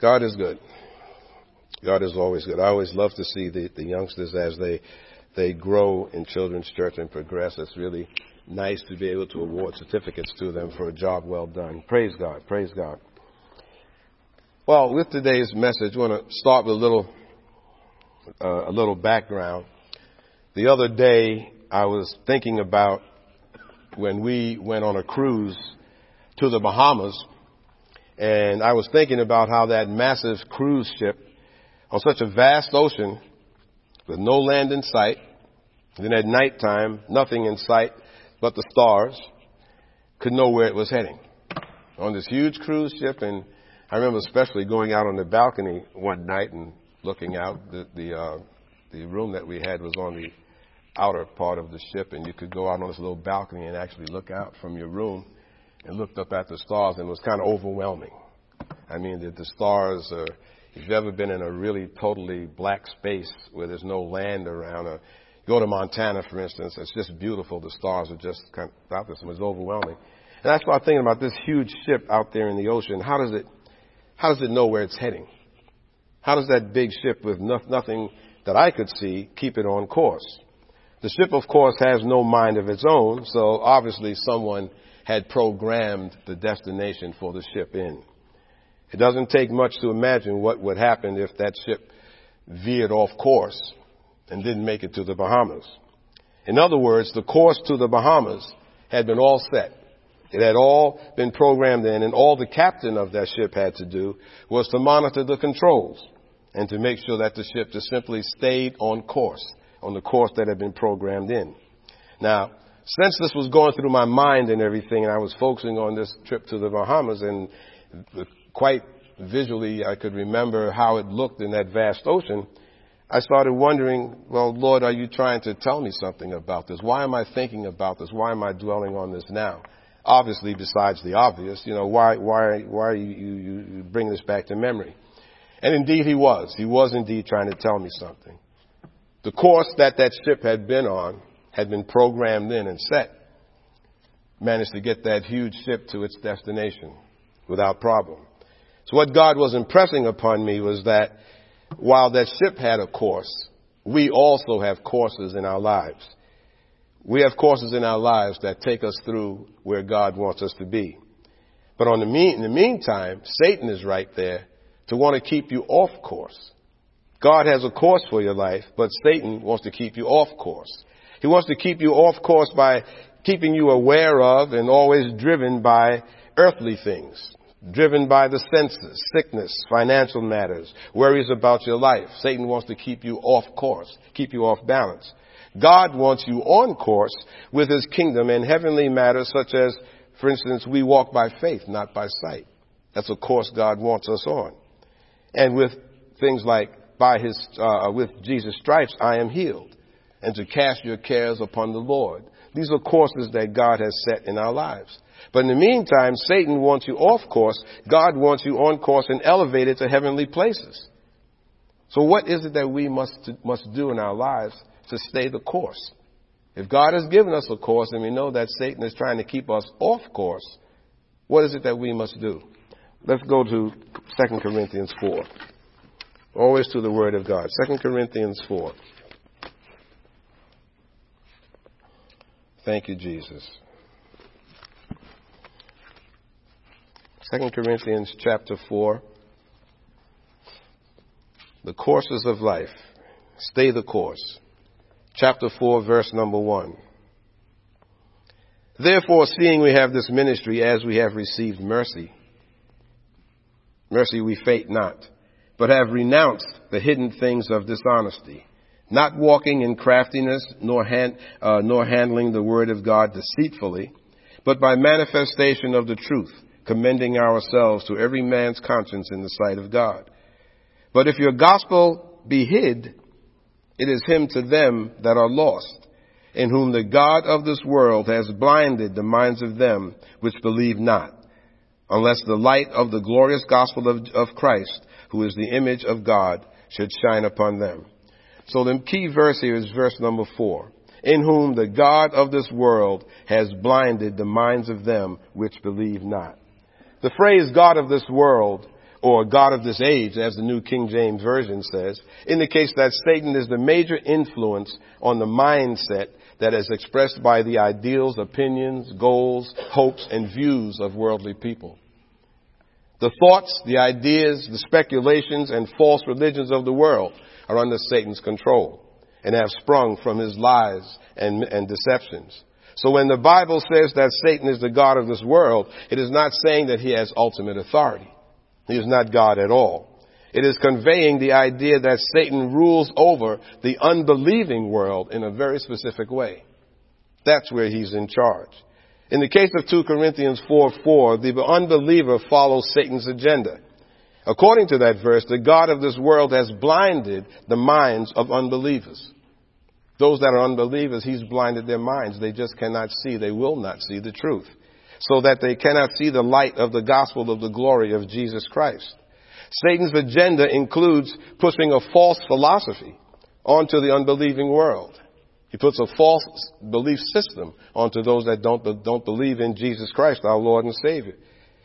God is good. God is always good. I always love to see the, the youngsters as they they grow in children's church and progress. It's really nice to be able to award certificates to them for a job well done. Praise God. Praise God. Well, with today's message, I want to start with a little uh, a little background. The other day, I was thinking about when we went on a cruise to the Bahamas, and I was thinking about how that massive cruise ship on such a vast ocean with no land in sight, then at nighttime, nothing in sight but the stars, could know where it was heading. On this huge cruise ship, and I remember especially going out on the balcony one night and looking out. The the, uh, the room that we had was on the outer part of the ship, and you could go out on this little balcony and actually look out from your room and looked up at the stars, and it was kind of overwhelming. I mean, the, the stars are. If you've ever been in a really totally black space where there's no land around, or go to Montana, for instance, it's just beautiful. The stars are just kind of out there. So it's overwhelming. And I started thinking about this huge ship out there in the ocean. How does it, how does it know where it's heading? How does that big ship with no, nothing that I could see keep it on course? The ship, of course, has no mind of its own, so obviously someone had programmed the destination for the ship in. It doesn't take much to imagine what would happen if that ship veered off course and didn't make it to the Bahamas. In other words, the course to the Bahamas had been all set. It had all been programmed in, and all the captain of that ship had to do was to monitor the controls and to make sure that the ship just simply stayed on course, on the course that had been programmed in. Now, since this was going through my mind and everything, and I was focusing on this trip to the Bahamas, and quite visually I could remember how it looked in that vast ocean, I started wondering, well, Lord, are you trying to tell me something about this? Why am I thinking about this? Why am I dwelling on this now? Obviously, besides the obvious, you know, why, why, why are you, you, you this back to memory? And indeed he was. He was indeed trying to tell me something. The course that that ship had been on had been programmed in and set. Managed to get that huge ship to its destination without problem. So what God was impressing upon me was that while that ship had a course, we also have courses in our lives. We have courses in our lives that take us through where God wants us to be. But the mean, in the meantime, Satan is right there to want to keep you off course. God has a course for your life, but Satan wants to keep you off course. He wants to keep you off course by keeping you aware of and always driven by earthly things, driven by the senses, sickness, financial matters, worries about your life. Satan wants to keep you off course, keep you off balance. God wants you on course with his kingdom and heavenly matters such as, for instance, we walk by faith, not by sight. That's a course God wants us on and with things like by his uh, with Jesus stripes I am healed and to cast your cares upon the Lord. These are courses that God has set in our lives. But in the meantime, Satan wants you off course. God wants you on course and elevated to heavenly places. So what is it that we must, must do in our lives to stay the course? If God has given us a course and we know that Satan is trying to keep us off course, what is it that we must do? Let's go to 2 Corinthians 4. Always to the Word of God. 2 Corinthians 4. Thank you, Jesus. 2 Corinthians chapter 4. The courses of life. Stay the course. Chapter 4, verse number 1. Therefore, seeing we have this ministry as we have received mercy, mercy we faint not, but have renounced the hidden things of dishonesty, not walking in craftiness, nor, hand, uh, nor handling the word of God deceitfully, but by manifestation of the truth, commending ourselves to every man's conscience in the sight of God. But if your gospel be hid, it is him to them that are lost, in whom the God of this world has blinded the minds of them which believe not unless the light of the glorious gospel of, of Christ, who is the image of God, should shine upon them. So the key verse here is verse number four. In whom the God of this world has blinded the minds of them which believe not. The phrase God of this world or God of this age, as the New King James Version says, indicates that Satan is the major influence on the mindset that is expressed by the ideals, opinions, goals, hopes, and views of worldly people. The thoughts, the ideas, the speculations, and false religions of the world are under Satan's control and have sprung from his lies and, and deceptions. So when the Bible says that Satan is the God of this world, it is not saying that he has ultimate authority. He is not God at all. It is conveying the idea that Satan rules over the unbelieving world in a very specific way. That's where he's in charge. In the case of 2 Corinthians 4 4, the unbeliever follows Satan's agenda. According to that verse, the God of this world has blinded the minds of unbelievers. Those that are unbelievers, he's blinded their minds. They just cannot see, they will not see the truth. So that they cannot see the light of the gospel of the glory of Jesus Christ. Satan's agenda includes pushing a false philosophy onto the unbelieving world. He puts a false belief system onto those that don't, don't believe in Jesus Christ, our Lord and Savior.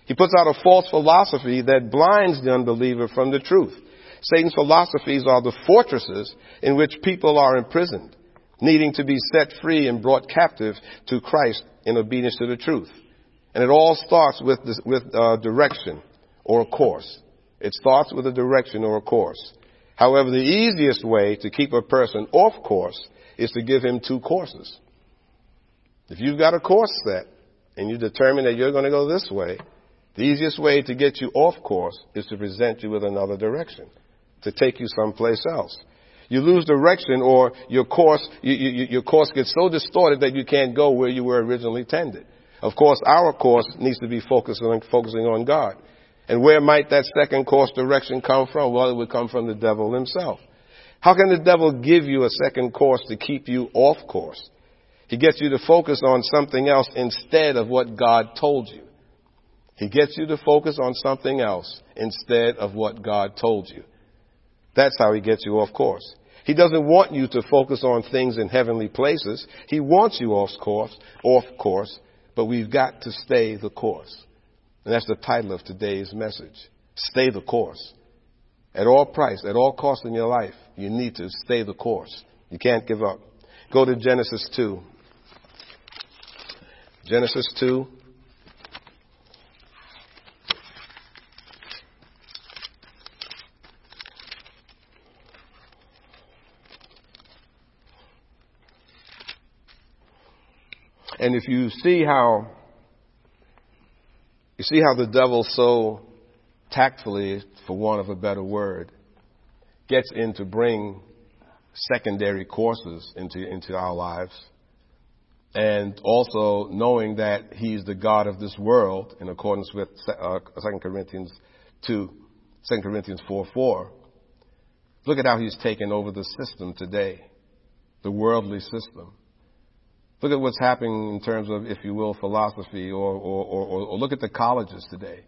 He puts out a false philosophy that blinds the unbeliever from the truth. Satan's philosophies are the fortresses in which people are imprisoned, needing to be set free and brought captive to Christ in obedience to the truth. And it all starts with, this, with uh, direction or a course. It starts with a direction or a course. However, the easiest way to keep a person off course is to give him two courses. If you've got a course set and you determine that you're going to go this way, the easiest way to get you off course is to present you with another direction, to take you someplace else. You lose direction or your course, you, you, your course gets so distorted that you can't go where you were originally tended. Of course, our course needs to be focusing on, focusing on God. And where might that second course direction come from? Well, it would come from the devil himself. How can the devil give you a second course to keep you off course? He gets you to focus on something else instead of what God told you. He gets you to focus on something else instead of what God told you. That's how he gets you off course. He doesn't want you to focus on things in heavenly places. He wants you off course, off course, but we've got to stay the course. And that's the title of today's message. Stay the course. At all price, at all cost in your life, you need to stay the course. You can't give up. Go to Genesis 2. Genesis 2. And if you see how you see how the devil so tactfully, for want of a better word, gets in to bring secondary courses into, into our lives. And also knowing that he's the God of this world in accordance with uh, 2 Corinthians 2, 2 Corinthians 4 4. Look at how he's taken over the system today, the worldly system. Look at what's happening in terms of, if you will, philosophy, or, or, or, or look at the colleges today.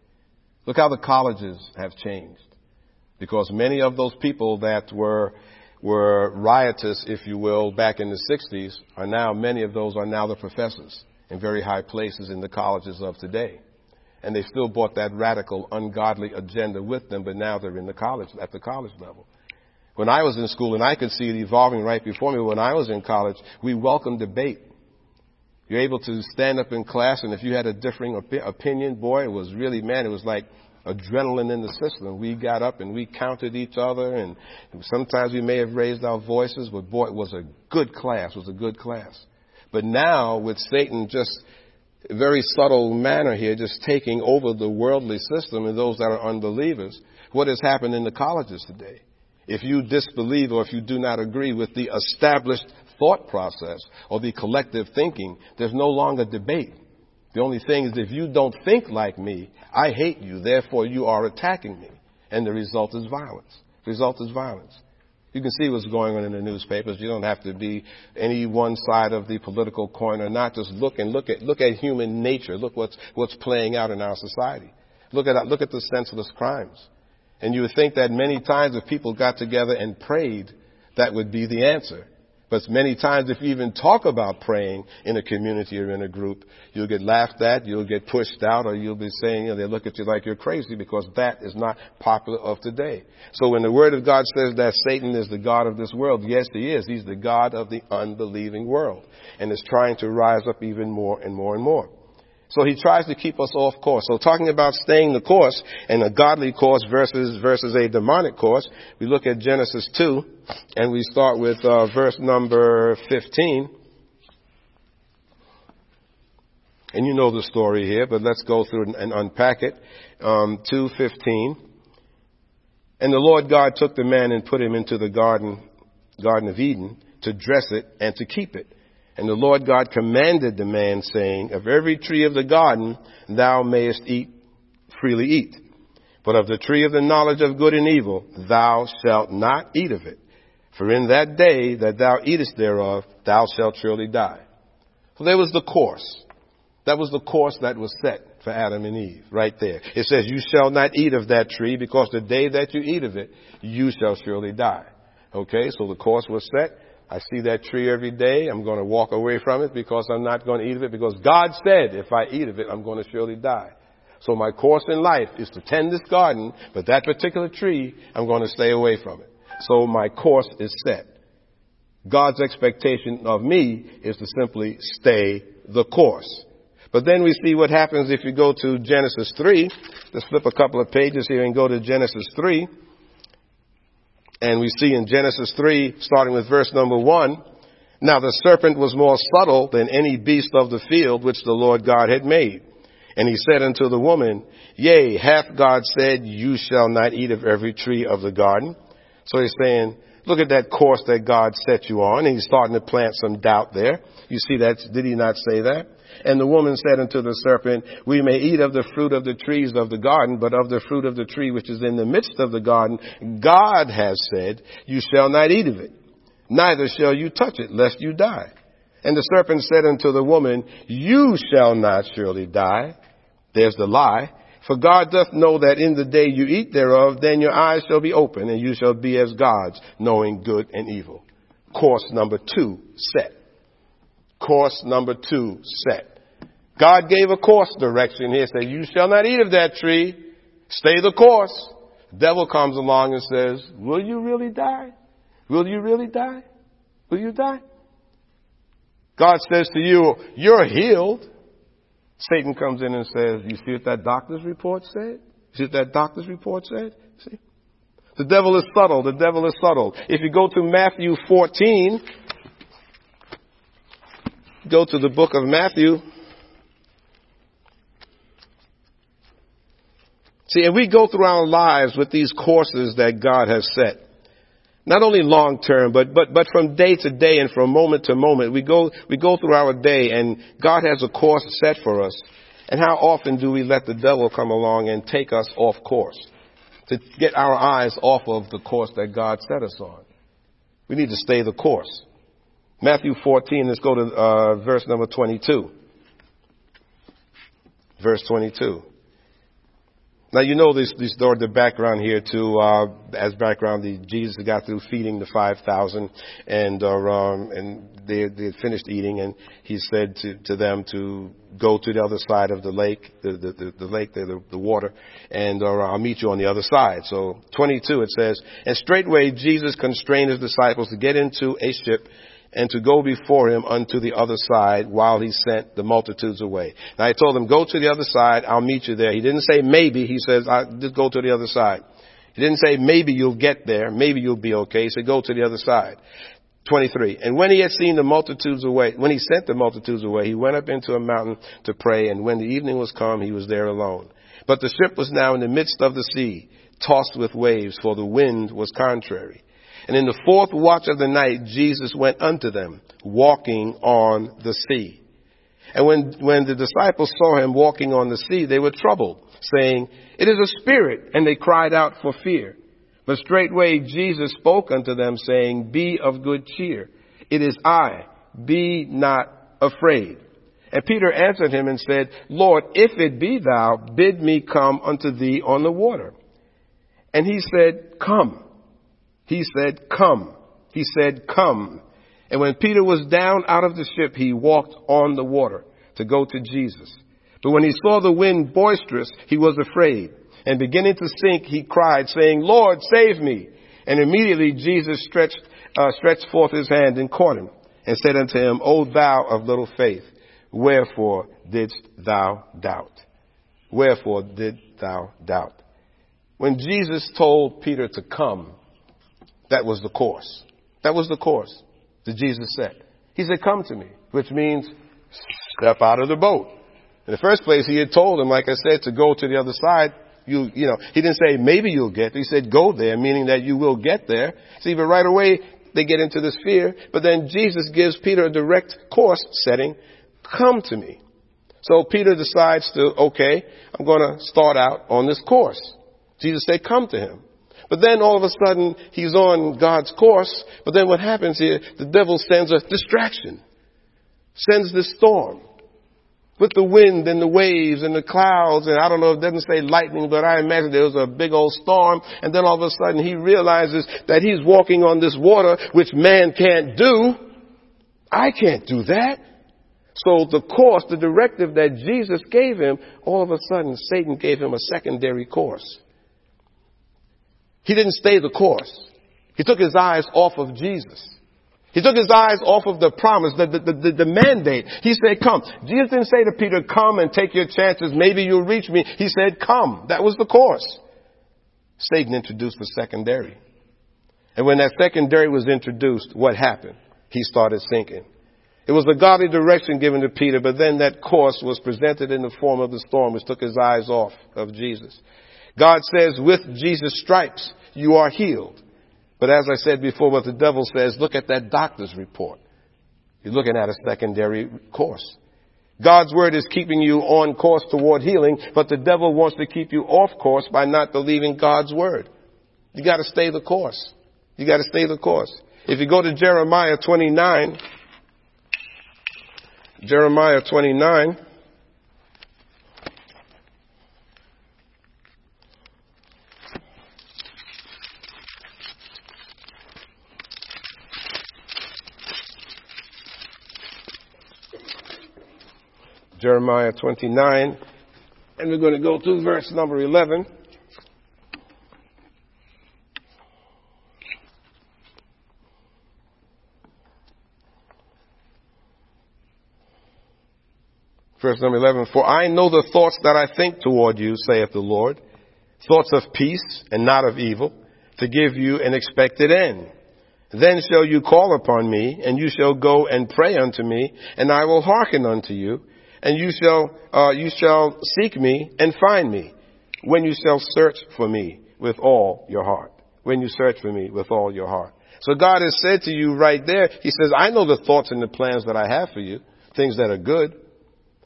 Look how the colleges have changed. Because many of those people that were, were riotous, if you will, back in the 60s are now, many of those are now the professors in very high places in the colleges of today. And they still brought that radical, ungodly agenda with them, but now they're in the college, at the college level. When I was in school, and I could see it evolving right before me, when I was in college, we welcomed debate. You're able to stand up in class, and if you had a differing op- opinion, boy, it was really, man, it was like adrenaline in the system. We got up and we counted each other, and sometimes we may have raised our voices, but boy, it was a good class, it was a good class. But now, with Satan just very subtle manner here, just taking over the worldly system and those that are unbelievers, what has happened in the colleges today? If you disbelieve or if you do not agree with the established thought process or the collective thinking, there's no longer debate. The only thing is if you don't think like me, I hate you, therefore you are attacking me. And the result is violence. The result is violence. You can see what's going on in the newspapers. You don't have to be any one side of the political coin or not. Just look and look at look at human nature. Look what's what's playing out in our society. Look at look at the senseless crimes. And you would think that many times if people got together and prayed, that would be the answer. But many times if you even talk about praying in a community or in a group, you'll get laughed at, you'll get pushed out, or you'll be saying, you know, they look at you like you're crazy because that is not popular of today. So when the Word of God says that Satan is the God of this world, yes, he is. He's the God of the unbelieving world. And is trying to rise up even more and more and more. So he tries to keep us off course. So talking about staying the course and a godly course versus versus a demonic course, we look at Genesis 2 and we start with uh, verse number 15. And you know the story here, but let's go through and unpack it. Um, 2:15. And the Lord God took the man and put him into the garden, Garden of Eden, to dress it and to keep it. And the Lord God commanded the man, saying, Of every tree of the garden thou mayest eat, freely eat. But of the tree of the knowledge of good and evil thou shalt not eat of it. For in that day that thou eatest thereof, thou shalt surely die. So there was the course. That was the course that was set for Adam and Eve, right there. It says, You shall not eat of that tree, because the day that you eat of it, you shall surely die. Okay, so the course was set. I see that tree every day. I'm going to walk away from it because I'm not going to eat of it because God said if I eat of it, I'm going to surely die. So my course in life is to tend this garden, but that particular tree, I'm going to stay away from it. So my course is set. God's expectation of me is to simply stay the course. But then we see what happens if you go to Genesis 3. Let's flip a couple of pages here and go to Genesis 3. And we see in Genesis 3, starting with verse number 1, Now the serpent was more subtle than any beast of the field which the Lord God had made. And he said unto the woman, Yea, hath God said, You shall not eat of every tree of the garden? So he's saying, Look at that course that God set you on. And he's starting to plant some doubt there. You see that? Did he not say that? And the woman said unto the serpent, We may eat of the fruit of the trees of the garden, but of the fruit of the tree which is in the midst of the garden, God has said, You shall not eat of it, neither shall you touch it, lest you die. And the serpent said unto the woman, You shall not surely die. There's the lie. For God doth know that in the day you eat thereof, then your eyes shall be open, and you shall be as gods, knowing good and evil. Course number two, set. Course number two, set. God gave a course direction here. Said, you shall not eat of that tree. Stay the course. Devil comes along and says, will you really die? Will you really die? Will you die? God says to you, you're healed. Satan comes in and says, you see what that doctor's report said? You see what that doctor's report said? See? The devil is subtle. The devil is subtle. If you go to Matthew 14, go to the book of Matthew, See, and we go through our lives with these courses that God has set. Not only long term, but, but, but from day to day and from moment to moment. We go, we go through our day and God has a course set for us. And how often do we let the devil come along and take us off course? To get our eyes off of the course that God set us on. We need to stay the course. Matthew 14, let's go to uh, verse number 22. Verse 22. Now you know this, this story, the background here too. Uh, as background, the, Jesus got through feeding the five thousand, and uh, um, and they they had finished eating, and he said to to them to go to the other side of the lake, the the, the, the lake, the, the water, and uh, I'll meet you on the other side. So 22 it says, and straightway Jesus constrained his disciples to get into a ship and to go before him unto the other side while he sent the multitudes away. Now I told them, go to the other side, I'll meet you there. He didn't say maybe, he says, just go to the other side. He didn't say maybe you'll get there, maybe you'll be okay. He said go to the other side. 23. And when he had seen the multitudes away, when he sent the multitudes away, he went up into a mountain to pray, and when the evening was come, he was there alone. But the ship was now in the midst of the sea, tossed with waves, for the wind was contrary. And in the fourth watch of the night, Jesus went unto them, walking on the sea. And when, when the disciples saw him walking on the sea, they were troubled, saying, It is a spirit, and they cried out for fear. But straightway Jesus spoke unto them, saying, Be of good cheer. It is I. Be not afraid. And Peter answered him and said, Lord, if it be thou, bid me come unto thee on the water. And he said, Come. He said, Come. He said, Come. And when Peter was down out of the ship, he walked on the water to go to Jesus. But when he saw the wind boisterous, he was afraid. And beginning to sink, he cried, saying, Lord, save me. And immediately Jesus stretched, uh, stretched forth his hand and caught him and said unto him, O thou of little faith, wherefore didst thou doubt? Wherefore did thou doubt? When Jesus told Peter to come, that was the course. That was the course that Jesus said. He said, come to me, which means step out of the boat. In the first place, he had told him, like I said, to go to the other side. You, you know, he didn't say maybe you'll get there. He said go there, meaning that you will get there. See, but right away, they get into this fear. But then Jesus gives Peter a direct course setting. Come to me. So Peter decides to, okay, I'm going to start out on this course. Jesus said, come to him. But then all of a sudden, he's on God's course. But then what happens here, the devil sends a distraction. Sends this storm. With the wind and the waves and the clouds, and I don't know, if it doesn't say lightning, but I imagine there was a big old storm, and then all of a sudden he realizes that he's walking on this water, which man can't do. I can't do that. So the course, the directive that Jesus gave him, all of a sudden Satan gave him a secondary course. He didn't stay the course. He took his eyes off of Jesus. He took his eyes off of the promise, the, the, the, the, mandate. He said, come. Jesus didn't say to Peter, come and take your chances. Maybe you'll reach me. He said, come. That was the course. Satan introduced the secondary. And when that secondary was introduced, what happened? He started sinking. It was the godly direction given to Peter, but then that course was presented in the form of the storm, which took his eyes off of Jesus. God says, with Jesus' stripes, you are healed. But as I said before, what the devil says, look at that doctor's report. You're looking at a secondary course. God's word is keeping you on course toward healing, but the devil wants to keep you off course by not believing God's word. You gotta stay the course. You gotta stay the course. If you go to Jeremiah 29, Jeremiah 29, Jeremiah 29, and we're going to go to verse number 11. Verse number 11, For I know the thoughts that I think toward you, saith the Lord, thoughts of peace and not of evil, to give you an expected end. Then shall you call upon me, and you shall go and pray unto me, and I will hearken unto you and you shall, uh, you shall seek me and find me when you shall search for me with all your heart. When you search for me with all your heart. So God has said to you right there, He says, I know the thoughts and the plans that I have for you, things that are good.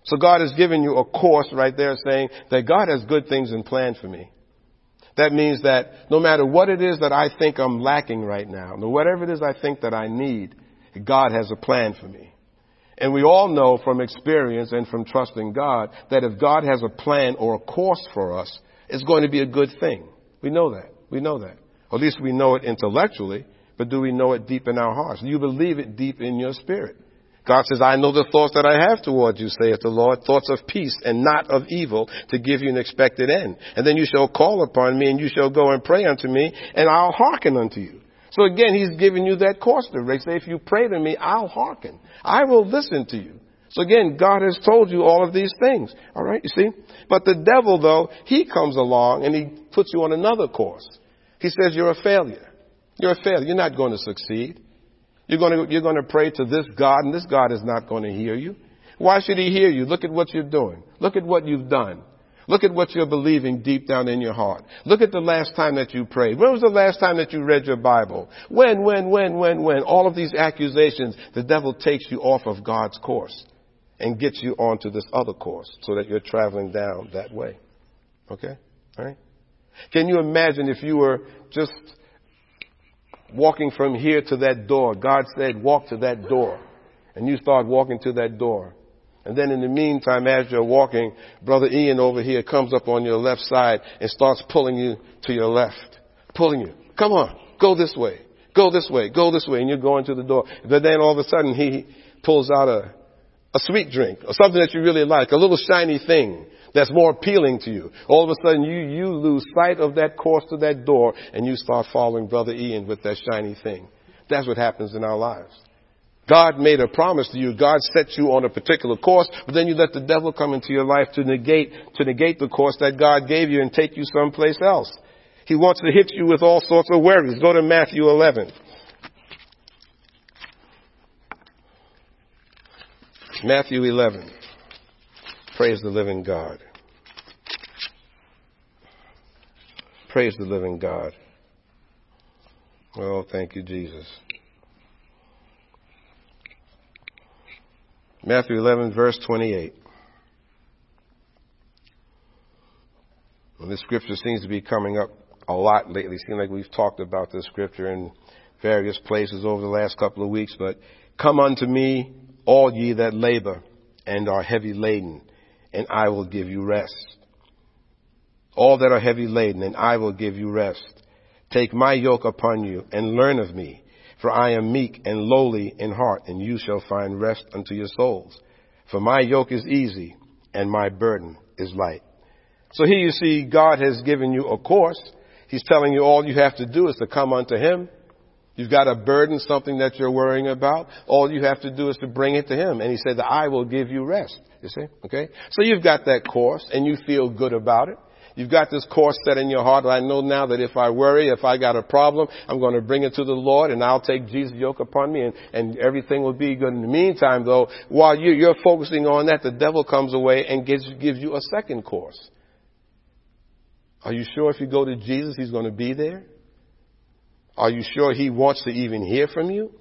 So God has given you a course right there saying that God has good things in plan for me. That means that no matter what it is that I think I'm lacking right now, no whatever it is I think that I need, God has a plan for me. And we all know from experience and from trusting God that if God has a plan or a course for us, it's going to be a good thing. We know that. We know that. At least we know it intellectually, but do we know it deep in our hearts? You believe it deep in your spirit? God says, I know the thoughts that I have toward you, saith the Lord, thoughts of peace and not of evil to give you an expected end. And then you shall call upon me and you shall go and pray unto me and I'll hearken unto you. So again, he's giving you that course Say, if you pray to me, I'll hearken. I will listen to you. So again, God has told you all of these things. All right, you see? But the devil, though, he comes along and he puts you on another course. He says you're a failure. You're a failure. You're not going to succeed. You're going to, you're going to pray to this God and this God is not going to hear you. Why should he hear you? Look at what you're doing. Look at what you've done. Look at what you're believing deep down in your heart. Look at the last time that you prayed. When was the last time that you read your Bible? When, when, when, when, when? All of these accusations, the devil takes you off of God's course and gets you onto this other course so that you're traveling down that way. Okay? Alright? Can you imagine if you were just walking from here to that door? God said, walk to that door. And you start walking to that door. And then in the meantime, as you're walking, Brother Ian over here comes up on your left side and starts pulling you to your left. Pulling you. Come on. Go this way. Go this way, go this way, and you're going to the door. But then all of a sudden he pulls out a, a sweet drink or something that you really like, a little shiny thing that's more appealing to you. All of a sudden you, you lose sight of that course to that door and you start following Brother Ian with that shiny thing. That's what happens in our lives. God made a promise to you. God set you on a particular course, but then you let the devil come into your life to negate, to negate the course that God gave you and take you someplace else. He wants to hit you with all sorts of worries. Go to Matthew 11. Matthew 11. Praise the living God. Praise the living God. Oh, thank you, Jesus. Matthew 11, verse 28. And this scripture seems to be coming up a lot lately. It seems like we've talked about this scripture in various places over the last couple of weeks. But come unto me, all ye that labor and are heavy laden, and I will give you rest. All that are heavy laden, and I will give you rest. Take my yoke upon you and learn of me, for I am meek and lowly in heart, and you shall find rest unto your souls. For my yoke is easy and my burden is light. So here you see God has given you a course. He's telling you all you have to do is to come unto Him. You've got a burden, something that you're worrying about. All you have to do is to bring it to Him. And He said I will give you rest. You see? Okay? So you've got that course and you feel good about it. You've got this course set in your heart. I know now that if I worry, if I got a problem, I'm going to bring it to the Lord and I'll take Jesus' yoke upon me and, and everything will be good. In the meantime though, while you, you're focusing on that, the devil comes away and gives, gives you a second course. Are you sure if you go to Jesus, He's going to be there? Are you sure He wants to even hear from you?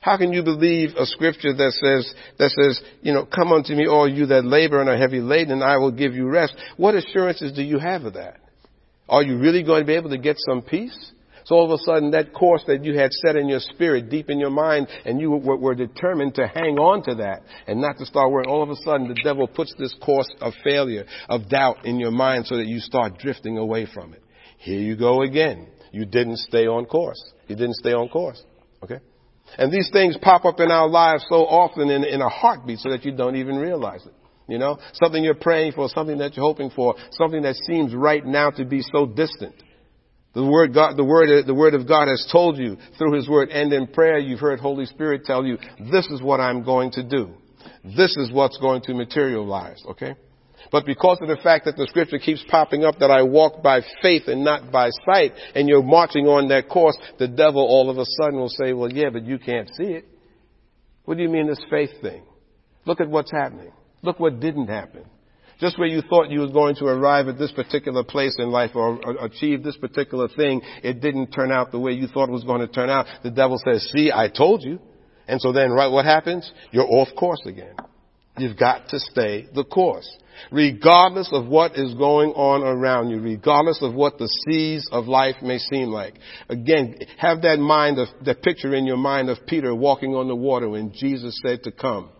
How can you believe a scripture that says, that says, you know, come unto me all you that labor and are heavy laden and I will give you rest? What assurances do you have of that? Are you really going to be able to get some peace? So all of a sudden that course that you had set in your spirit, deep in your mind, and you were, were determined to hang on to that and not to start worrying, all of a sudden the devil puts this course of failure, of doubt in your mind so that you start drifting away from it. Here you go again. You didn't stay on course. You didn't stay on course. Okay? And these things pop up in our lives so often in, in a heartbeat so that you don't even realize it. You know, something you're praying for, something that you're hoping for, something that seems right now to be so distant. The word God, the word, the word of God has told you through His word and in prayer you've heard Holy Spirit tell you, this is what I'm going to do. This is what's going to materialize, okay? But because of the fact that the scripture keeps popping up that I walk by faith and not by sight, and you're marching on that course, the devil all of a sudden will say, well, yeah, but you can't see it. What do you mean this faith thing? Look at what's happening. Look what didn't happen. Just where you thought you was going to arrive at this particular place in life or, or, achieve this particular thing, it didn't turn out the way you thought it was going to turn out. The devil says, see, I told you. And so then, right, what happens? You're off course again. You've got to stay the course regardless of what is going on around you, regardless of what the seas of life may seem like. Again, have that mind of, that picture in your mind of Peter walking on the water when Jesus said to come.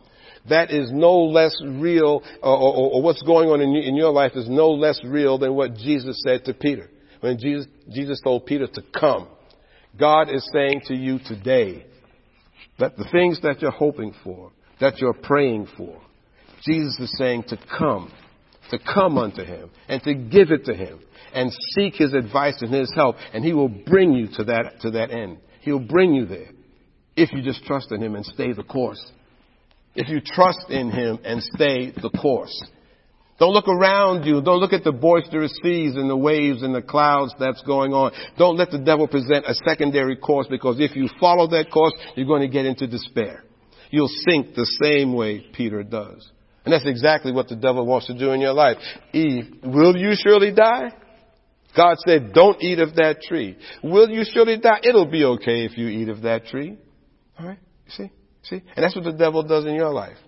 That is no less real, or, or, or what's going on in, in your life is no less real than what Jesus said to Peter. When Jesus, Jesus told Peter to come. God is saying to you today that the things that you're hoping for, that you're praying for, Jesus is saying to come, to come unto him and to give it to him and seek his advice and his help and he will bring you to that, to that end. He'll bring you there if you just trust in him and stay the course. If you trust in him and stay the course. Don't look around you. Don't look at the boisterous seas and the waves and the clouds that's going on. Don't let the devil present a secondary course because if you follow that course, you're going to get into despair. You'll sink the same way Peter does. And that's exactly what the devil wants to do in your life. Eve, will you surely die? God said, don't eat of that tree. Will you surely die? It'll be okay if you eat of that tree. Alright? See? See? And that's what the devil does in your life.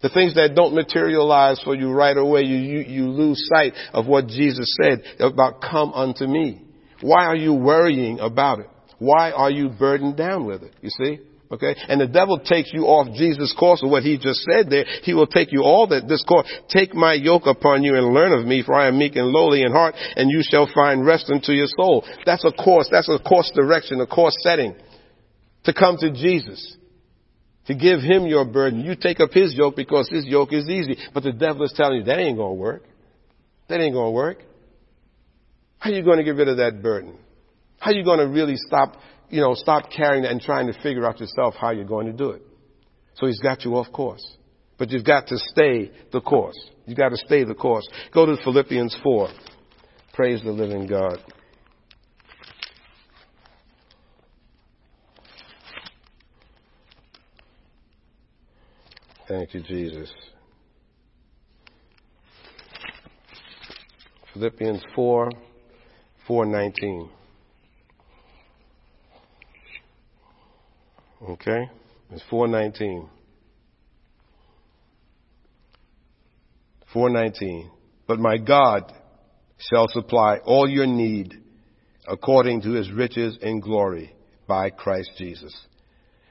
The things that don't materialize for you right away, you, you, you lose sight of what Jesus said about come unto me. Why are you worrying about it? Why are you burdened down with it? You see? Okay? And the devil takes you off Jesus' course of what he just said there. He will take you all that this course. Take my yoke upon you and learn of me, for I am meek and lowly in heart, and you shall find rest unto your soul. That's a course, that's a course direction, a course setting. To come to Jesus. To give him your burden. You take up his yoke because his yoke is easy. But the devil is telling you that ain't gonna work. That ain't gonna work. How are you to get rid of that burden? How are you to really stop, you know, stop carrying and trying to figure out yourself how you're going to do it? So he's got you off course. But you've got to stay the course. You've got to stay the course. Go to Philippians 4. Praise the living God. Thank you, Jesus. Philippians 4, 419. Okay? It's 419. 419. But my God shall supply all your need according to his riches in glory by Christ Jesus.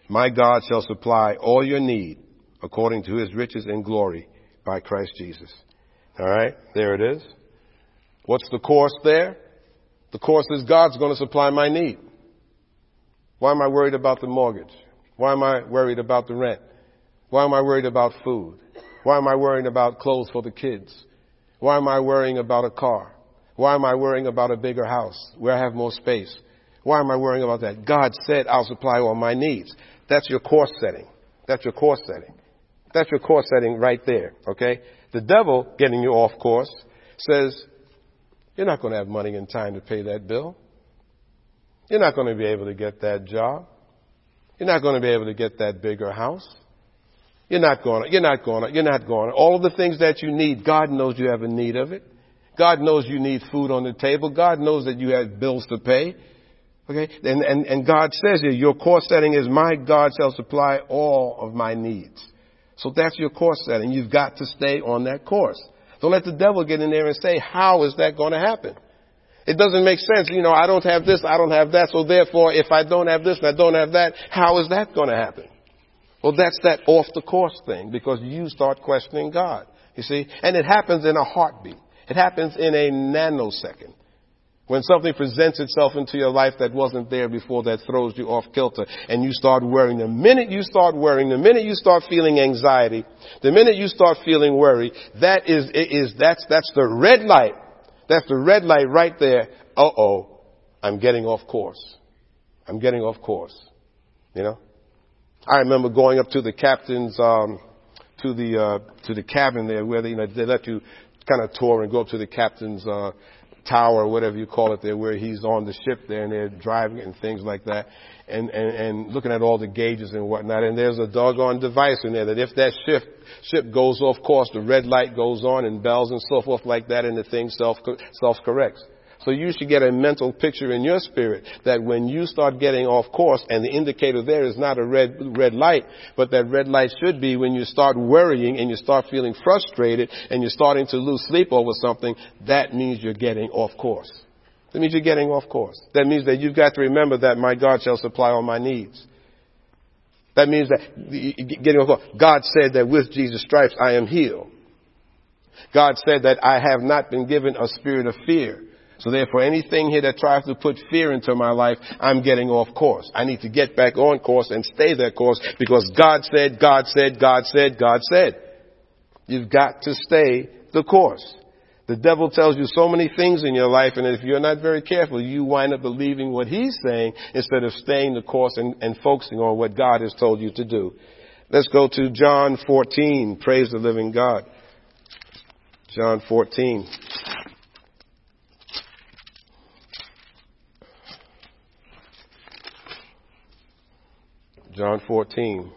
My God shall supply all your need according to his riches in glory by Christ Jesus. All right? There it is. What's the course there? The course is God's going to supply my need. Why am I worried about the mortgage? Why am I worried about the rent? Why am I worried about food? Why am I worrying about clothes for the kids? Why am I worrying about a car? Why am I worrying about a bigger house where I have more space? Why am I worrying about that? God said I'll supply all my needs. That's your course setting. That's your course setting. That's your course setting right there, okay? The devil, getting you off course, says, you're not going to have money and time to pay that bill. You're not going to be able to get that job. You're not going to be able to get that bigger house. You're not going to, you're not going to, you're not going to. All of the things that you need, God knows you have a need of it. God knows you need food on the table. God knows that you have bills to pay. Okay? And, and, and God says here, your course setting is my God shall supply all of my needs. So that's your course setting. You've got to stay on that course. Don't let the devil get in there and say, how is that going to happen? It doesn't make sense. You know, I don't have this, I don't have that, so therefore if I don't have this and I don't have that, how is that going to happen? Well, that's that off the course thing because you start questioning God. You see? And it happens in a heartbeat. It happens in a nanosecond. When something presents itself into your life that wasn't there before that throws you off kilter and you start worrying, the minute you start worrying, the minute you start feeling anxiety, the minute you start feeling worry, that is, is, that's, that's the red light. That's the red light right there. Uh oh, I'm getting off course. I'm getting off course. You know? I remember going up to the captain's, um, to the, uh, to the cabin there where they, you know, they let you kind of tour and go up to the captain's, uh, tower whatever you call it there where he's on the ship there and they're driving it and things like that and, and, and looking at all the gauges and whatnot and there's a doggone device in there that if that ship ship goes off course the red light goes on and bells and so forth like that and the thing self self corrects so you should get a mental picture in your spirit that when you start getting off course and the indicator there is not a red, red light, but that red light should be when you start worrying and you start feeling frustrated and you're starting to lose sleep over something, that means you're getting off course. That means you're getting off course. That means that you've got to remember that my God shall supply all my needs. That means that getting off course. God said that with Jesus' stripes I am healed. God said that I have not been given a spirit of fear, so therefore anything here that tries to put fear into my life, I'm getting off course. I need to get back on course and stay that course because God said, God said, God said, God said. You've got to stay the course. The devil tells you so many things in your life, and if you're not very careful, you wind up believing what he's saying instead of staying the course and, and focusing on what God has told you to do. Let's go to John 14. Praise the living God. John 14. John 14.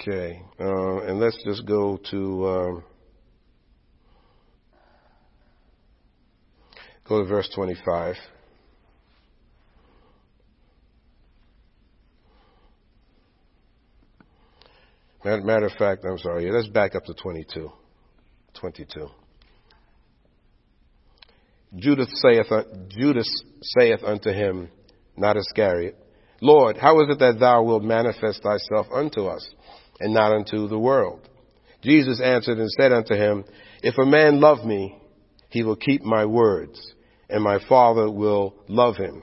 Okay, uh, and let's just go to um, go to verse 25. Matter of fact, I'm sorry. Let's back up to 22. 22. Judas saith, Judas saith unto him, not Iscariot, Lord, how is it that thou wilt manifest thyself unto us, and not unto the world? Jesus answered and said unto him, If a man love me, he will keep my words, and my Father will love him,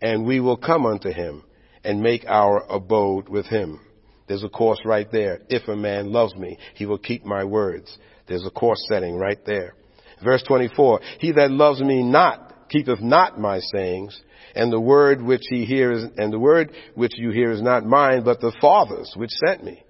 and we will come unto him, and make our abode with him. There's a course right there. If a man loves me, he will keep my words. There's a course setting right there. Verse 24, he that loves me not keepeth not my sayings, and the word which he hears, and the word which you hear is not mine, but the Father's which sent me.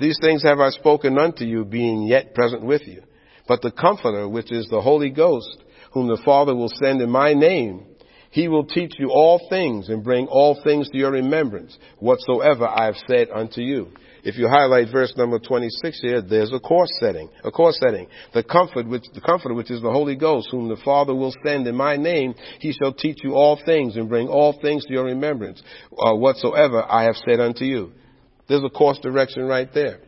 These things have I spoken unto you, being yet present with you. But the Comforter, which is the Holy Ghost, whom the Father will send in my name, he will teach you all things and bring all things to your remembrance, whatsoever I have said unto you. If you highlight verse number 26 here, there's a course setting, a course setting. The comfort which, the comforter which is the Holy Ghost, whom the Father will send in my name, he shall teach you all things and bring all things to your remembrance, uh, whatsoever I have said unto you. There's a course direction right there.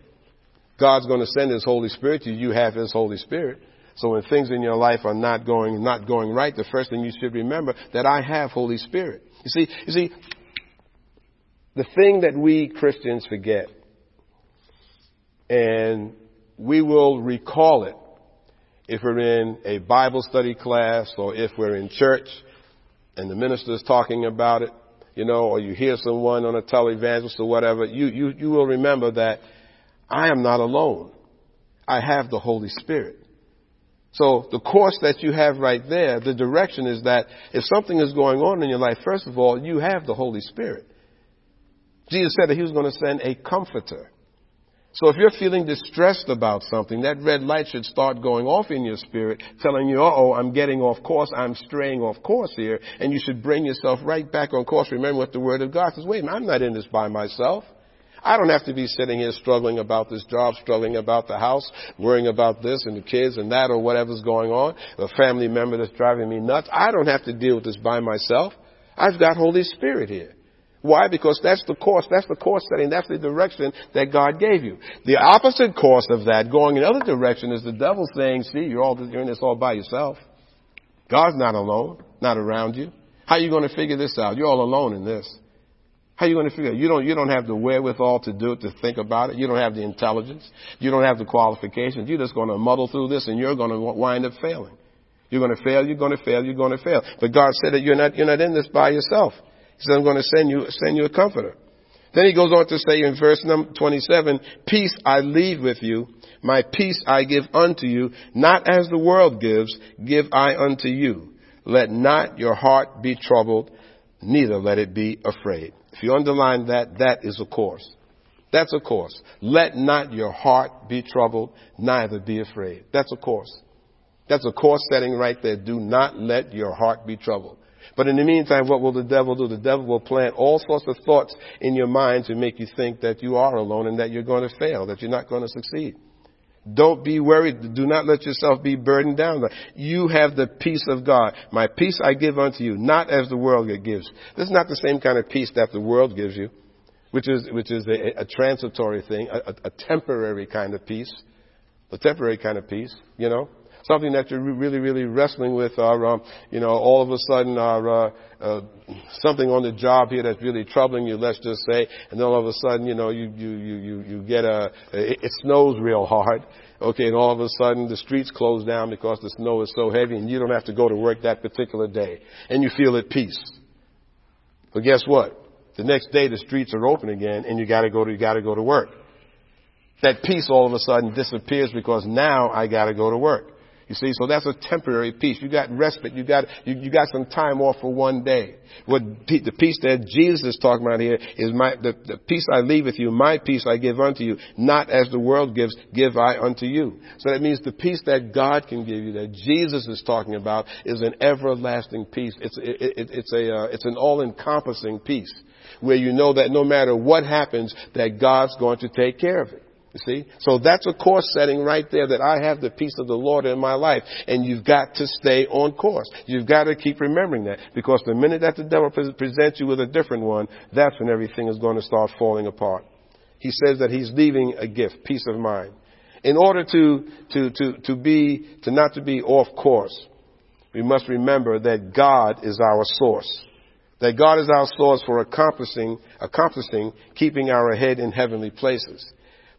God's going to send His Holy Spirit to you. You have His Holy Spirit. So when things in your life are not going, not going right, the first thing you should remember that I have Holy Spirit. You see, you see, the thing that we Christians forget, and we will recall it if we're in a Bible study class or if we're in church and the minister is talking about it, you know, or you hear someone on a televangelist or whatever, you, you, you will remember that I am not alone. I have the Holy Spirit. So the course that you have right there, the direction is that if something is going on in your life, first of all, you have the Holy Spirit. Jesus said that he was going to send a comforter. So if you're feeling distressed about something, that red light should start going off in your spirit, telling you, oh, I'm getting off course, I'm straying off course here, and you should bring yourself right back on course. Remember what the Word of God says. Wait a minute, I'm not in this by myself. I don't have to be sitting here struggling about this job, struggling about the house, worrying about this and the kids and that or whatever's going on, the family member that's driving me nuts. I don't have to deal with this by myself. I've got Holy Spirit here. Why? Because that's the course, that's the course setting, that's the direction that God gave you. The opposite course of that, going in the other direction, is the devil saying, see, you're all, in this all by yourself. God's not alone, not around you. How are you going to figure this out? You're all alone in this. How are you going to figure it? You don't, you don't have the wherewithal to do it, to think about it. You don't have the intelligence. You don't have the qualifications. You're just going to muddle through this and you're going to wind up failing. You're going to fail, you're going to fail, you're going to fail. But God said that you're not, you're not in this by yourself. He said, I'm going to send you, send you a comforter. Then he goes on to say in verse number 27, peace I leave with you. My peace I give unto you. Not as the world gives, give I unto you. Let not your heart be troubled, neither let it be afraid. If you underline that, that is a course. That's a course. Let not your heart be troubled, neither be afraid. That's a course. That's a course setting right there. Do not let your heart be troubled. But in the meantime, what will the devil do? The devil will plant all sorts of thoughts in your mind to make you think that you are alone and that you're going to fail, that you're not going to succeed. Don't be worried. Do not let yourself be burdened down. You have the peace of God. My peace I give unto you, not as the world gives. This is not the same kind of peace that the world gives you, which is, which is a, a transitory thing, a, a temporary kind of peace. A temporary kind of peace, you know something that you're really, really wrestling with, or um, you know, all of a sudden, or uh, uh, something on the job here that's really troubling you. Let's just say, and then all of a sudden, you know, you you you you, you get a it, it snows real hard. Okay, and all of a sudden the streets close down because the snow is so heavy, and you don't have to go to work that particular day, and you feel at peace. But guess what? The next day the streets are open again, and you got to go to you got to go to work that peace all of a sudden disappears because now I got to go to work. You see, so that's a temporary peace. You got respite. You got you, you got some time off for one day. What the peace that Jesus is talking about here is my the, the peace I leave with you. My peace I give unto you, not as the world gives, give I unto you. So that means the peace that God can give you, that Jesus is talking about, is an everlasting peace. It's it, it, it's a uh, it's an all-encompassing peace where you know that no matter what happens, that God's going to take care of it. You see? So that's a course setting right there that I have the peace of the Lord in my life. And you've got to stay on course. You've got to keep remembering that. Because the minute that the devil presents you with a different one, that's when everything is going to start falling apart. he says that he's leaving a gift, peace of mind. In order to, to, to, to be, to not to be off course, we must remember that God is our source. That God is our source for accomplishing, accomplishing, keeping our head in heavenly places.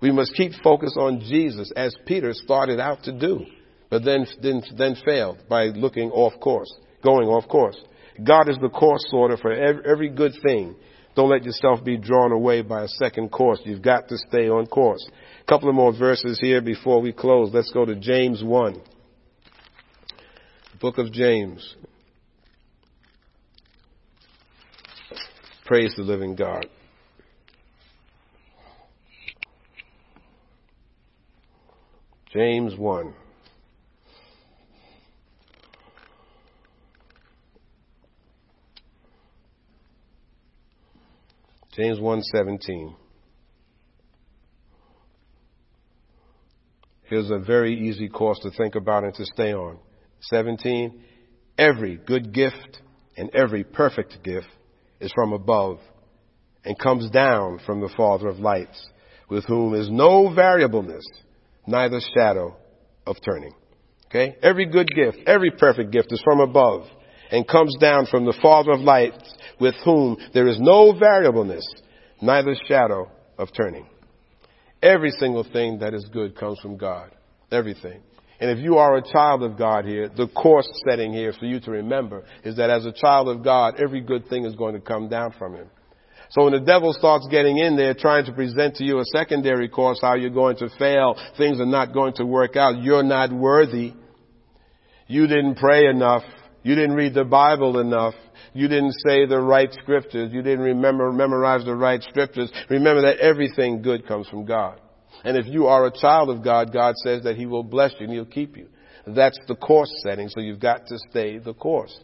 We must keep focus on Jesus as Peter started out to do, but then, then, then failed by looking off course, going off course. God is the course sorter for every, every good thing. Don't let yourself be drawn away by a second course. You've got to stay on course. A couple of more verses here before we close. Let's go to James 1. Book of James. Praise the living God. James 1. James 1:17. Here's a very easy course to think about and to stay on. 17. Every good gift and every perfect gift is from above and comes down from the Father of lights, with whom is no variableness, neither shadow of turning. Okay? Every good gift, every perfect gift is from above and comes down from the Father of lights, with whom there is no variableness, neither shadow of turning. Every single thing that is good comes from God. Everything. And if you are a child of God here, the course setting here for you to remember is that as a child of God, every good thing is going to come down from Him. So when the devil starts getting in there trying to present to you a secondary course, how you're going to fail, things are not going to work out, you're not worthy, you didn't pray enough, you didn't read the Bible enough, you didn't say the right scriptures. You didn't remember, memorize the right scriptures. Remember that everything good comes from God. And if you are a child of God, God says that He will bless you and He'll keep you. That's the course setting, so you've got to stay the course.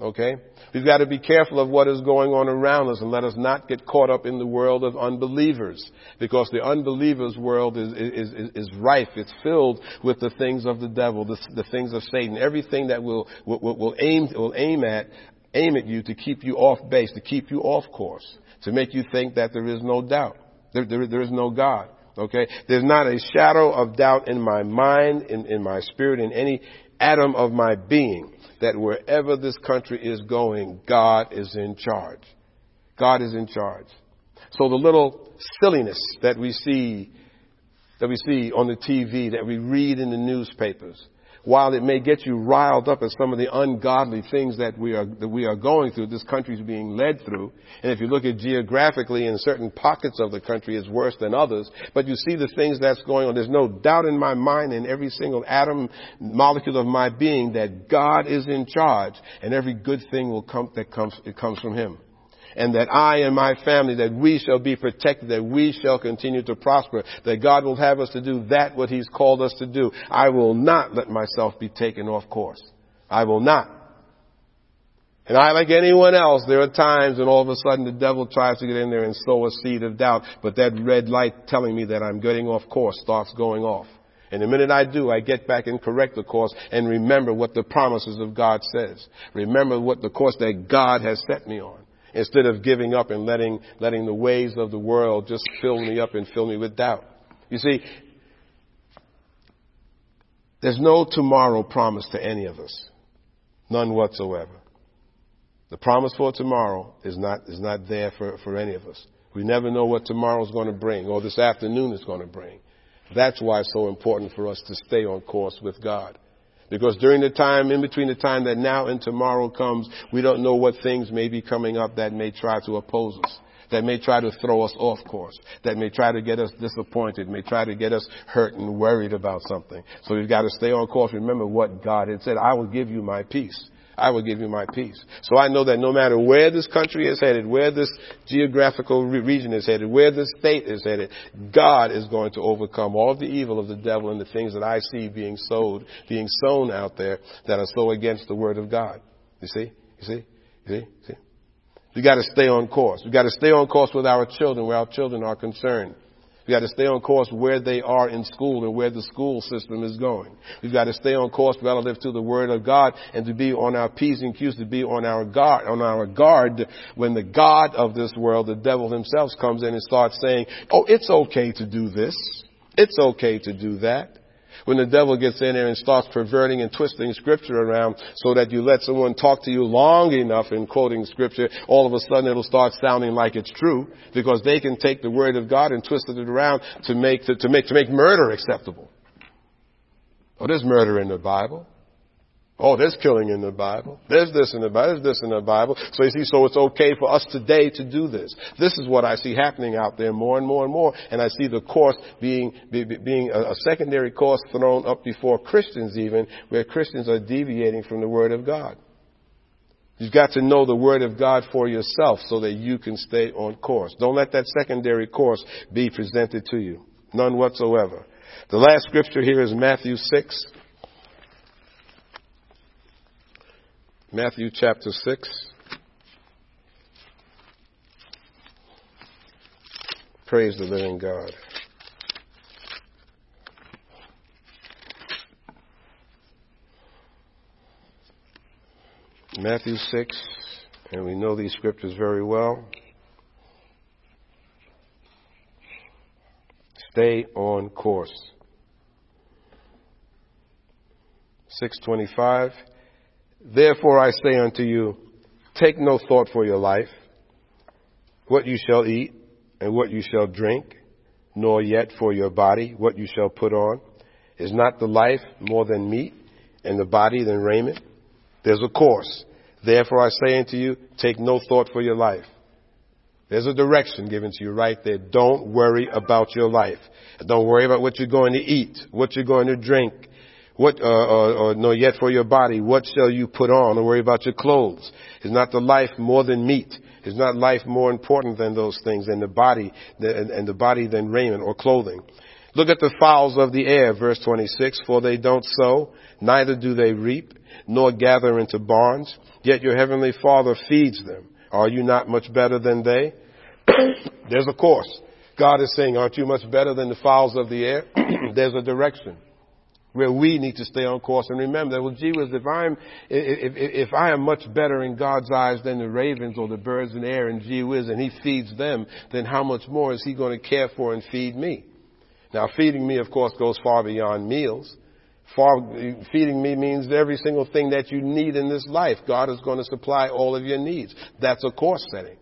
Okay? We've got to be careful of what is going on around us and let us not get caught up in the world of unbelievers. Because the unbelievers world is, is, is, is rife. It's filled with the things of the devil, the, the things of Satan. Everything that will, will, will aim, will aim at aim at you to keep you off base, to keep you off course, to make you think that there is no doubt. There, there, there is no God. Okay? There's not a shadow of doubt in my mind, in, in my spirit, in any atom of my being that wherever this country is going, God is in charge. God is in charge. So the little silliness that we see, that we see on the TV, that we read in the newspapers, while it may get you riled up at some of the ungodly things that we are, that we are going through, this country is being led through. And if you look at geographically in certain pockets of the country, it's worse than others. But you see the things that's going on. There's no doubt in my mind in every single atom, molecule of my being that God is in charge and every good thing will come, that comes, it comes from Him and that I and my family, that we shall be protected, that we shall continue to prosper, that God will have us to do that what He's called us to do. I will not let myself be taken off course. I will not. And I, like anyone else, there are times when all of a sudden the devil tries to get in there and sow a seed of doubt, but that red light telling me that I'm getting off course starts going off. And the minute I do, I get back and correct the course and remember what the promises of God says. Remember what the course that God has set me on instead of giving up and letting, letting the ways of the world just fill me up and fill me with doubt. You see, there's no tomorrow promise to any of us. None whatsoever. The promise for tomorrow is not, is not there for, for any of us. We never know what tomorrow is going to bring or this afternoon is going to bring. That's why it's so important for us to stay on course with God. Because during the time, in between the time that now and tomorrow comes, we don't know what things may be coming up that may try to oppose us, that may try to throw us off course, that may try to get us disappointed, may try to get us hurt and worried about something. So we've got to stay on course. Remember what God had said, I will give you my peace. I will give you my peace. So I know that no matter where this country is headed, where this geographical re- region is headed, where this state is headed, God is going to overcome all the evil of the devil and the things that I see being sowed, being sown out there that are so against the word of God. You see? You see? You see? see? We got to stay on course. We got to stay on course with our children where our children are concerned. We got to stay on course where they are in school and where the school system is going. We've got to stay on course relative to the Word of God and to be on our P's and Q's, to be on our guard, on our guard when the God of this world, the devil himself, comes in and starts saying, oh, it's okay to do this. It's okay to do that when the devil gets in there and starts perverting and twisting scripture around so that you let someone talk to you long enough in quoting scripture, all of a sudden it'll start sounding like it's true because they can take the word of God and twist it around to make, to, to make, to make murder acceptable. Oh, there's murder in the Bible. Oh, there's killing in the Bible. There's this in the Bible. There's this in the Bible. So you see, so it's okay for us today to do this. This is what I see happening out there more and more and more. And I see the course being, be, being a, a secondary course thrown up before Christians even, where Christians are deviating from the Word of God. You've got to know the Word of God for yourself so that you can stay on course. Don't let that secondary course be presented to you. None whatsoever. The last scripture here is Matthew 6. Matthew chapter 6. Praise the living God. Matthew 6, and we know these scriptures very well. Stay on course. 625 Therefore I say unto you, take no thought for your life, what you shall eat and what you shall drink, nor yet for your body what you shall put on. Is not the life more than meat and the body than raiment? There's a course. Therefore I say unto you, take no thought for your life. There's a direction given to you right there. Don't worry about your life. Don't worry about what you're going to eat, what you're going to drink, what, uh, or, or nor yet for your body, what shall you put on? Don't worry about your clothes. Is not the life more than meat? Is not life more important than those things, than the body, and, and the body than raiment or clothing? Look at the fowls of the air, verse 26, for they don't sow, neither do they reap, nor gather into barns, yet your heavenly Father feeds them. Are you not much better than they? There's a course. God is saying, aren't you much better than the fowls of the air? There's a direction where we need to stay on course and remember that, well, gee whiz, if I'm, if, if, if I am much better in God's eyes than the ravens or the birds in the air and gee whiz, and He feeds them, then how much more is He going to care for and feed me? Now, feeding me, of course, goes far beyond meals. Far, feeding me means every single thing that you need in this life. God is going to supply all of your needs. That's a course setting.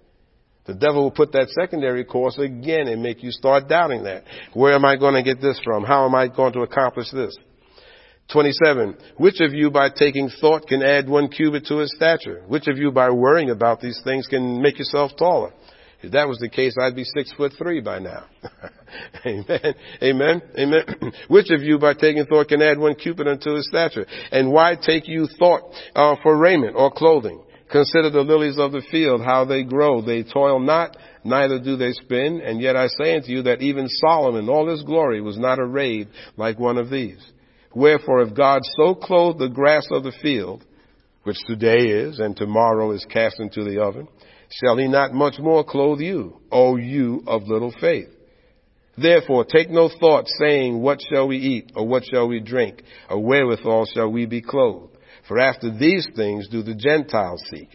The devil will put that secondary course again and make you start doubting that. Where am I going to get this from? How am I going to accomplish this? 27. Which of you by taking thought can add one cubit to his stature? Which of you by worrying about these things can make yourself taller? If that was the case, I'd be six foot three by now. Amen. Amen. Amen. Which of you by taking thought can add one cubit unto his stature? And why take you thought uh, for raiment or clothing? Consider the lilies of the field, how they grow. They toil not, neither do they spin. And yet I say unto you that even Solomon, all his glory, was not arrayed like one of these. Wherefore, if God so clothed the grass of the field, which today is and tomorrow is cast into the oven, shall he not much more clothe you, O you of little faith? Therefore, take no thought saying, what shall we eat, or what shall we drink, or wherewithal shall we be clothed? For after these things do the Gentiles seek.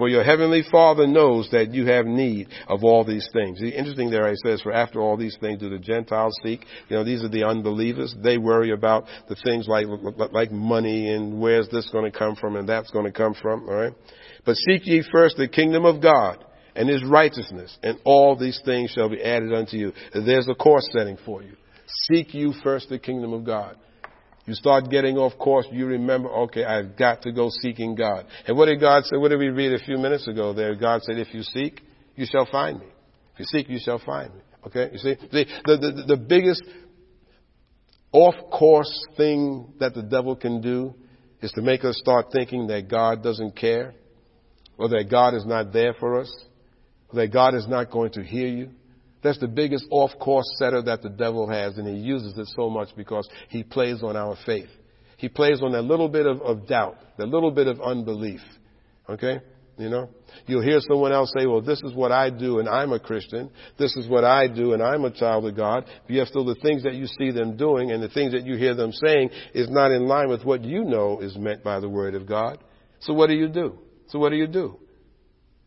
For your heavenly Father knows that you have need of all these things. Interesting there, he says, for after all these things do the Gentiles seek. You know, these are the unbelievers. They worry about the things like, like money and where's this going to come from and that's going to come from, alright? But seek ye first the kingdom of God and his righteousness and all these things shall be added unto you. There's a course setting for you. Seek you first the kingdom of God. You start getting off course, you remember, okay, I've got to go seeking God. And what did God say? What did we read a few minutes ago there? God said, if you seek, you shall find me. If you seek, you shall find me. Okay? You see? The, the, the, the biggest off course thing that the devil can do is to make us start thinking that God doesn't care, or that God is not there for us, or that God is not going to hear you. That's the biggest off course setter that the devil has, and he uses it so much because he plays on our faith. He plays on that little bit of, of doubt, that little bit of unbelief. Okay? You know? You'll hear someone else say, well, this is what I do and I'm a Christian. This is what I do and I'm a child of God. But yet still the things that you see them doing and the things that you hear them saying is not in line with what you know is meant by the Word of God. So what do you do? So what do you do?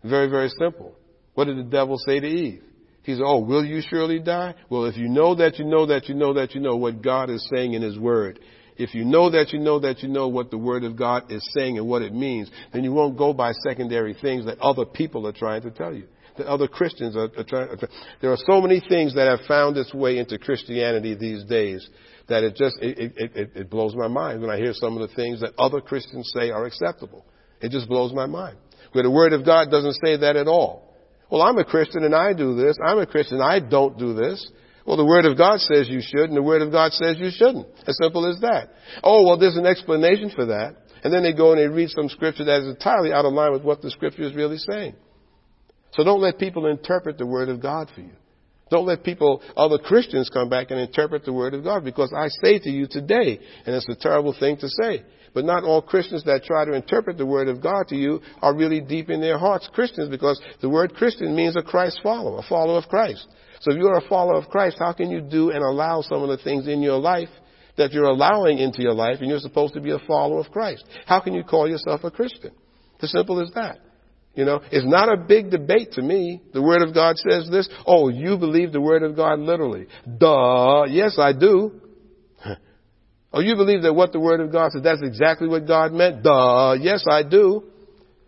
Very, very simple. What did the devil say to Eve? He said, Oh, will you surely die? Well, if you know that you know that you know that you know what God is saying in His Word, if you know that you know that you know what the Word of God is saying and what it means, then you won't go by secondary things that other people are trying to tell you. That other Christians are, are trying. Are, there are so many things that have found its way into Christianity these days that it just it, it, it, it blows my mind when I hear some of the things that other Christians say are acceptable. It just blows my mind. Where the Word of God doesn't say that at all. Well, I'm a Christian and I do this. I'm a Christian. And I don't do this. Well, the Word of God says you should, and the Word of God says you shouldn't. As simple as that. Oh, well, there's an explanation for that. And then they go and they read some scripture that is entirely out of line with what the scripture is really saying. So don't let people interpret the Word of God for you. Don't let people, other Christians come back and interpret the Word of God because I say to you today, and it's a terrible thing to say, but not all Christians that try to interpret the Word of God to you are really deep in their hearts Christians because the word Christian means a Christ follower, a follower of Christ. So if you're a follower of Christ, how can you do and allow some of the things in your life that you're allowing into your life and you're supposed to be a follower of Christ? How can you call yourself a Christian? It's as simple as that. You know, it's not a big debate to me. The Word of God says this. Oh, you believe the Word of God literally. Duh. Yes, I do. Oh, you believe that what the Word of God says, that's exactly what God meant? Duh. Yes, I do.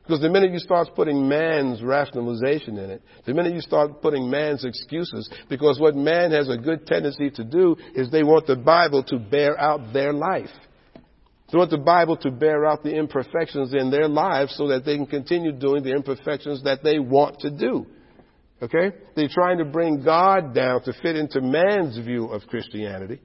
Because the minute you start putting man's rationalization in it, the minute you start putting man's excuses, because what man has a good tendency to do is they want the Bible to bear out their life. They want the Bible to bear out the imperfections in their lives so that they can continue doing the imperfections that they want to do. Okay? They're trying to bring God down to fit into man's view of Christianity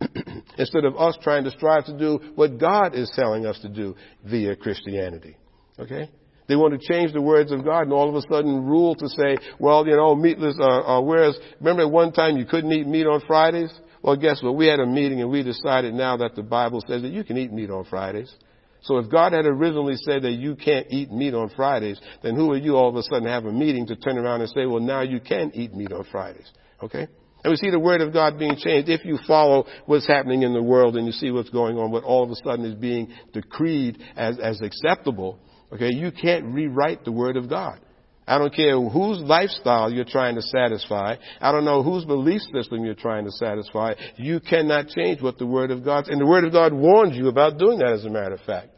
instead of us trying to strive to do what God is telling us to do via Christianity. Okay? They want to change the words of God and all of a sudden rule to say, well, you know, meatless, uh, uh, whereas, remember at one time you couldn't eat meat on Fridays? Well, guess what? We had a meeting and we decided now that the Bible says that you can eat meat on Fridays. So if God had originally said that you can't eat meat on Fridays, then who are you all of a sudden have a meeting to turn around and say, well, now you can eat meat on Fridays? Okay? And we see the word of God being changed. If you follow what's happening in the world and you see what's going on, what all of a sudden is being decreed as, as acceptable, Okay, you can't rewrite the Word of God. I don't care whose lifestyle you're trying to satisfy. I don't know whose belief system you're trying to satisfy. You cannot change what the Word of God, and the Word of God warns you about doing that as a matter of fact.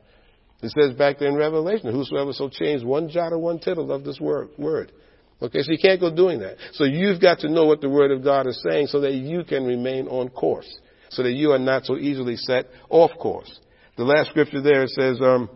It says back there in Revelation, whosoever shall change one jot or one tittle of this word, word. Okay, so you can't go doing that. So you've got to know what the Word of God is saying so that you can remain on course. So that you are not so easily set off course. The last scripture there says, um,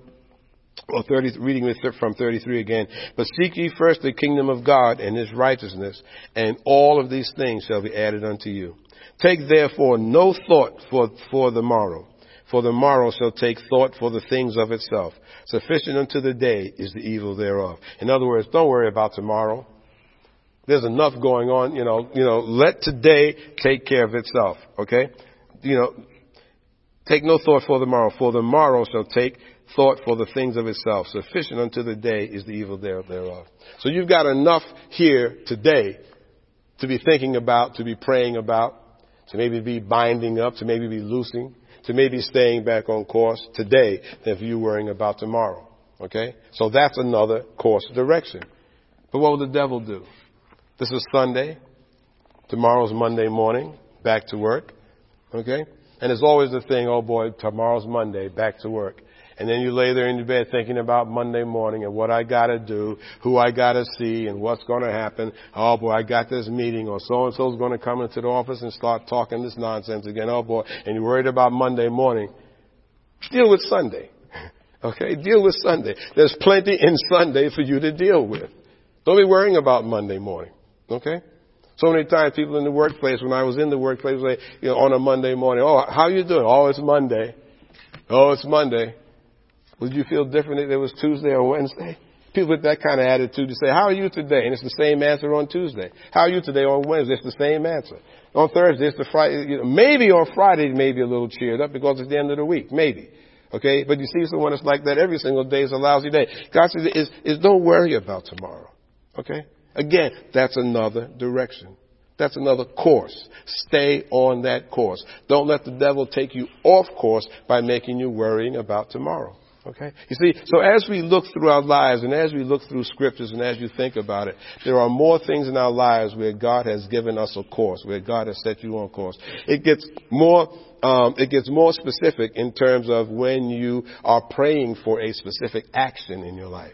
well, 30, reading from 33 again. But seek ye first the kingdom of God and his righteousness, and all of these things shall be added unto you. Take therefore no thought for, for the morrow, for the morrow shall take thought for the things of itself. Sufficient unto the day is the evil thereof. In other words, don't worry about tomorrow. There's enough going on, you know, you know, let today take care of itself, okay? You know, take no thought for the morrow, for the morrow shall take thought for the things of itself. Sufficient unto the day is the evil thereof. So you've got enough here today to be thinking about, to be praying about, to maybe be binding up, to maybe be loosing, to maybe staying back on course today than if you worrying about tomorrow. Okay? So that's another course direction. But what will the devil do? This is Sunday. Tomorrow's Monday morning. Back to work. Okay? And it's always the thing, oh boy, tomorrow's Monday, back to work. And then you lay there in your bed thinking about Monday morning and what I gotta do, who I gotta see, and what's gonna happen. Oh boy, I got this meeting, or so and so's gonna come into the office and start talking this nonsense again. Oh boy, and you're worried about Monday morning. Deal with Sunday. Okay? Deal with Sunday. There's plenty in Sunday for you to deal with. Don't be worrying about Monday morning. Okay? So many times people in the workplace, when I was in the workplace, say, you know, on a Monday morning, oh, how you doing? Oh, it's Monday. Oh, it's Monday. Would you feel different if it was Tuesday or Wednesday? People with that kind of attitude to say, how are you today? And it's the same answer on Tuesday. How are you today on Wednesday? It's the same answer. On Thursday, it's the Friday. You know, maybe on Friday, maybe a little cheered up because it's the end of the week. Maybe. Okay? But you see someone that's like that every single day is a lousy day. God says, is, is don't worry about tomorrow. Okay? Again, that's another direction. That's another course. Stay on that course. Don't let the devil take you off course by making you worrying about tomorrow. Okay? You see, so as we look through our lives and as we look through scriptures and as you think about it, there are more things in our lives where God has given us a course, where God has set you on course. It gets more, um, it gets more specific in terms of when you are praying for a specific action in your life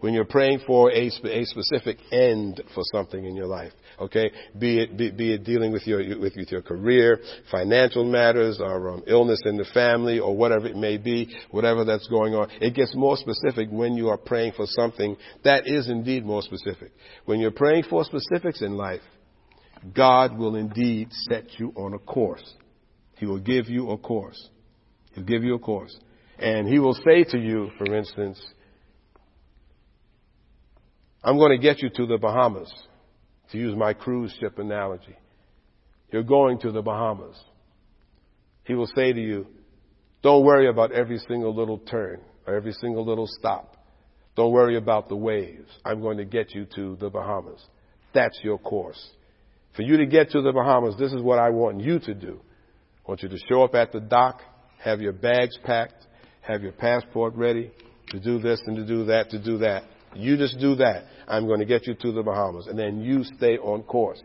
when you're praying for a, a specific end for something in your life. Okay, be it be, be it dealing with your with, with, your career, financial matters, or um, illness in the family, or whatever it may be, whatever that's going on. It gets more specific when you are praying for something that is indeed more specific. When you're praying for specifics in life, God will indeed set you on a course. He will give you a course. He'll give you a course. And he will say to you, for instance, I'm going to get you to the Bahamas, to use my cruise ship analogy. You're going to the Bahamas. He will say to you, don't worry about every single little turn or every single little stop. Don't worry about the waves. I'm going to get you to the Bahamas. That's your course. For you to get to the Bahamas, this is what I want you to do. I want you to show up at the dock, have your bags packed, have your passport ready to do this and to do that, to do that. You just do that. I'm going to get you to the Bahamas. And then you stay on course.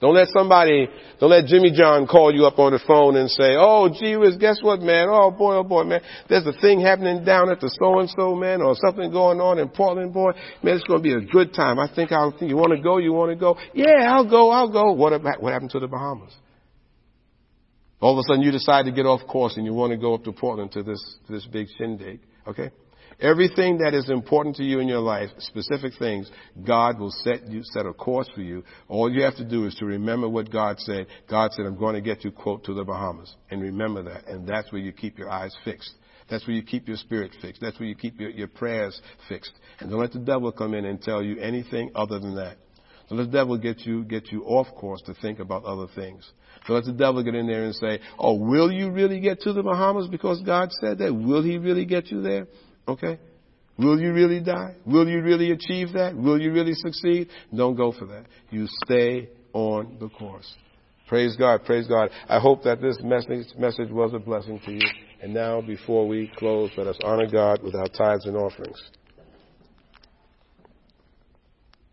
Don't let somebody, don't let Jimmy John call you up on the phone and say, oh, gee whiz, guess what, man? Oh boy, oh boy, man. There's a thing happening down at the so-and-so, man, or something going on in Portland, boy. Man, it's going to be a good time. I think I'll think, you want to go? You want to go? Yeah, I'll go, I'll go. What about, what happened to the Bahamas? All of a sudden you decide to get off course and you want to go up to Portland to this, to this big shindig. Okay? Everything that is important to you in your life, specific things, God will set you, set a course for you. All you have to do is to remember what God said. God said, I'm going to get you, quote, to the Bahamas. And remember that. And that's where you keep your eyes fixed. That's where you keep your spirit fixed. That's where you keep your, your prayers fixed. And don't let the devil come in and tell you anything other than that. Don't let the devil get you, get you off course to think about other things. Don't let the devil get in there and say, oh, will you really get to the Bahamas because God said that? Will he really get you there? Okay? Will you really die? Will you really achieve that? Will you really succeed? Don't go for that. You stay on the course. Praise God, praise God. I hope that this message, message was a blessing to you. And now, before we close, let us honor God with our tithes and offerings.